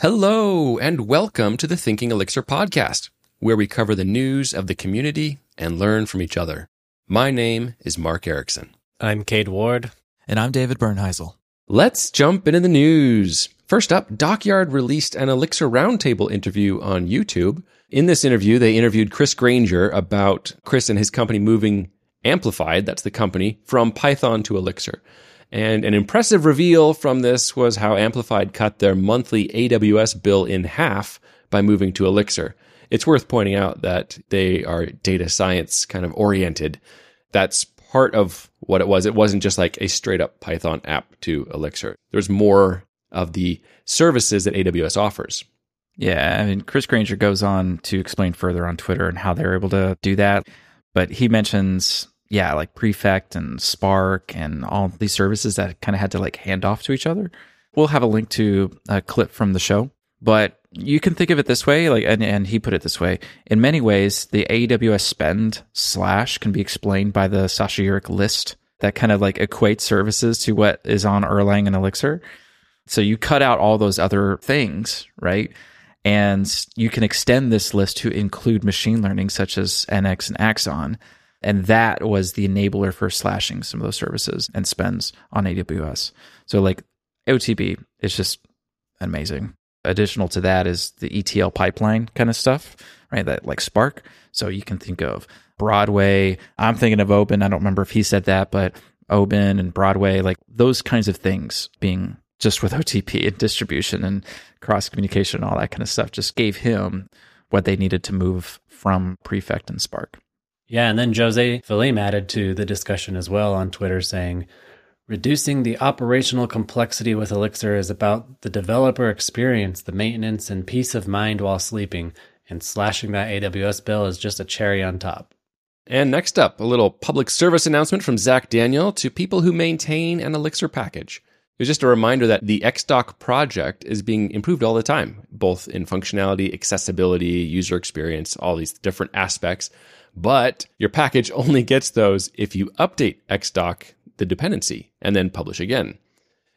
Hello, and welcome to the Thinking Elixir podcast, where we cover the news of the community and learn from each other. My name is Mark Ericksen. I'm Cade Ward. And I'm David Bernheisel. Let's jump into the news. First up, Dockyard released an Elixir Roundtable interview on YouTube. In this interview, they interviewed Chris Grainger about Chris and his company moving Amplified, that's the company, from Python to Elixir. And an impressive reveal from this was how Amplified cut their monthly AWS bill in half by moving to Elixir. It's worth pointing out that they are data science kind of oriented. That's part of what it was. It wasn't just like a straight up Python app to Elixir. There's more of the services that AWS offers. Yeah, I mean, Chris Grainger goes on to explain further on Twitter and how they're able to do that. But he mentions yeah, like Prefect and Spark and all these services that kind of had to like hand off to each other. We'll have a link to a clip from the show, but you can think of it this way, like, and, and he put it this way. In many ways, the AWS spend slash can be explained by the Saša Jurić list that kind of like equates services to what is on Erlang and Elixir. So you cut out all those other things, right? And you can extend this list to include machine learning, such as NX and Axon and that was the enabler for slashing some of those services and spends on AWS. So like OTP is just amazing. Additional to that is the ETL pipeline kind of stuff, right? That like Spark. So you can think of Broadway. I'm thinking of Oban. I don't remember if he said that, but Oban and Broadway, like those kinds of things being just with OTP and distribution and cross communication and all that kind of stuff just gave him what they needed to move from Prefect and Spark. Yeah, and then Jose Valim added to the discussion as well on Twitter saying, Reducing the operational complexity with Elixir is about the developer experience, the maintenance, and peace of mind while sleeping, and slashing that AWS bill is just a cherry on top. And next up, a little public service announcement from Zach Daniel to people who maintain an Elixir package. It was just a reminder that the ex_doc project is being improved all the time, both in functionality, accessibility, user experience, all these different aspects. But your package only gets those if you update ex_doc, the dependency, and then publish again.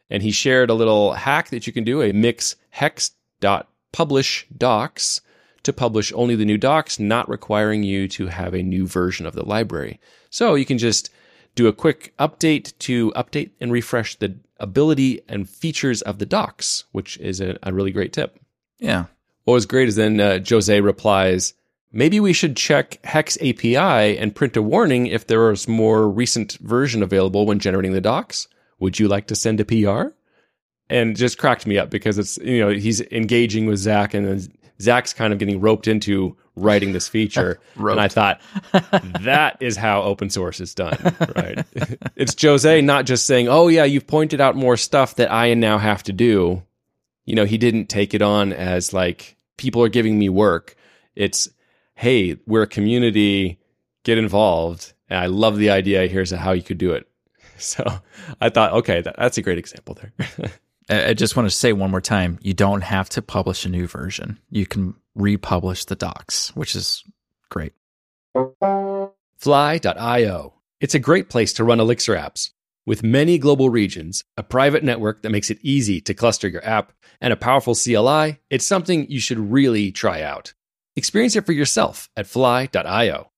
And he shared a little hack that you can do a mix hex.publish docs to publish only the new docs, not requiring you to have a new version of the library. So you can just do a quick update to update and refresh the ability and features of the docs, which is a, a really great tip. Yeah. What was great is then uh, Jose replies, Maybe we should check Hex API and print a warning if there is more recent version available when generating the docs. Would you like to send a PR? And just cracked me up because it's, you know, he's engaging with Zach and then Zach's kind of getting roped into writing this feature. and I thought, that is how open source is done, right? it's Jose not just saying, oh, yeah, you've pointed out more stuff that I now have to do. You know, he didn't take it on as like, people are giving me work. It's, hey, we're a community, get involved. And I love the idea. Here's how you could do it. So I thought, okay, that, that's a great example there. I just want to say one more time you don't have to publish a new version. You can republish the docs, which is great. Fly.io. It's a great place to run Elixir apps. With many global regions, a private network that makes it easy to cluster your app, and a powerful CLI, it's something you should really try out. Experience it for yourself at fly.io.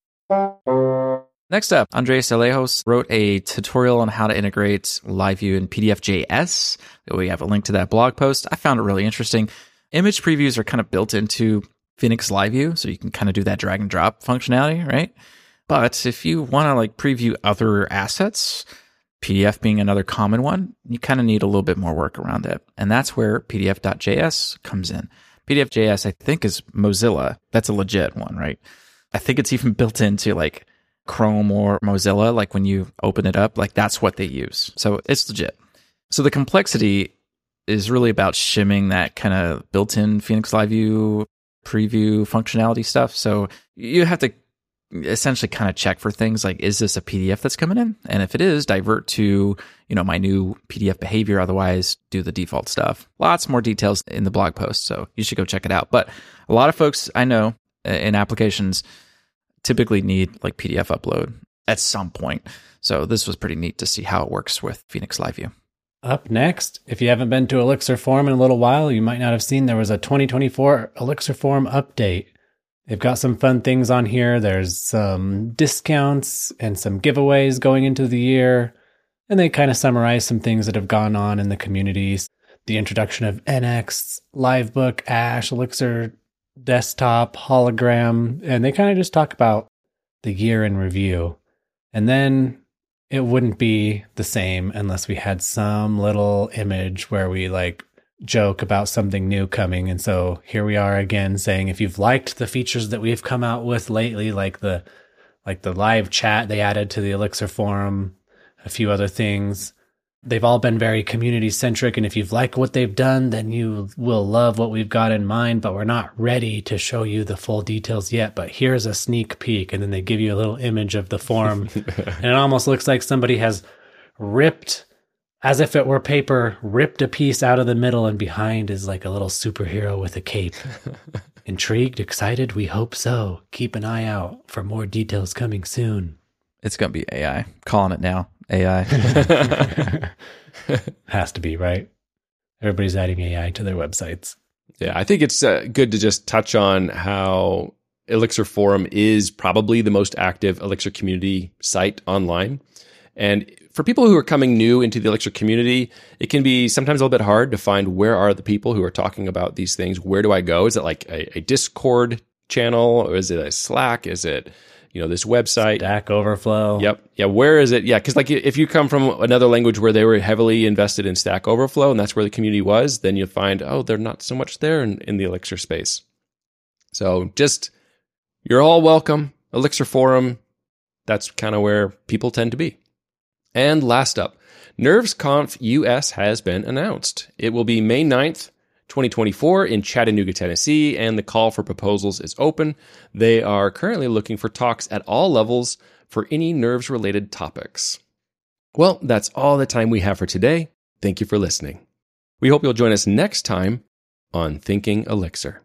Next up, Andres Alejos wrote a tutorial on how to integrate LiveView and PDF.js. We have a link to that blog post. I found it really interesting. Image previews are kind of built into Phoenix LiveView, so you can kind of do that drag and drop functionality, right? But if you want to like preview other assets, PDF being another common one, you kind of need a little bit more work around it. And that's where PDF.js comes in. PDF.js, I think, is Mozilla. That's a legit one, right? I think it's even built into like Chrome or Mozilla. Like when you open it up, like that's what they use. So it's legit. So the complexity is really about shimming that kind of built in Phoenix Live View preview functionality stuff. So you have to essentially kind of check for things like is this a PDF that's coming in? And if it is, divert to, you know, my new PDF behavior, otherwise do the default stuff. Lots more details in the blog post, so you should go check it out. But a lot of folks I know uh, in applications typically need like PDF upload at some point. So this was pretty neat to see how it works with Phoenix Live View. Up next, if you haven't been to Elixir Forum in a little while, you might not have seen there was a 2024 Elixir Forum update. They've got some fun things on here. There's some discounts and some giveaways going into the year. And they kind of summarize some things that have gone on in the communities. The introduction of NX, Livebook, Ash, Elixir Desktop, Hologram. And they kind of just talk about the year in review. And then it wouldn't be the same unless we had some little image where we like joke about something new coming. And so here we are again saying if you've liked the features that we've come out with lately, like the like the live chat they added to the Elixir forum, a few other things. They've all been very community centric. And if you've liked what they've done, then you will love what we've got in mind. But we're not ready to show you the full details yet. But here's a sneak peek. And then they give you a little image of the form. and it almost looks like somebody has ripped as if it were paper, ripped a piece out of the middle, and behind is like a little superhero with a cape. Intrigued, excited? We hope so. Keep an eye out for more details coming soon. It's going to be AI. Calling it now. AI. Has to be, right? Everybody's adding AI to their websites. Yeah, I think it's uh, good to just touch on how Elixir Forum is probably the most active Elixir community site online. And for people who are coming new into the Elixir community, it can be sometimes a little bit hard to find where are the people who are talking about these things. Where do I go? Is it like a, a Discord channel or is it a Slack? Is it you know this website Stack Overflow. Yep. Yeah. Where is it? Yeah. Because like if you come from another language where they were heavily invested in Stack Overflow and that's where the community was, then you'll find oh they're not so much there in, in the Elixir space. So just you're all welcome. Elixir Forum. That's kind of where people tend to be. And last up, NervesConf US has been announced. It will be May 9th, 2024 in Chattanooga, Tennessee, and the call for proposals is open. They are currently looking for talks at all levels for any nerves related topics. Well, that's all the time we have for today. Thank you for listening. We hope you'll join us next time on Thinking Elixir.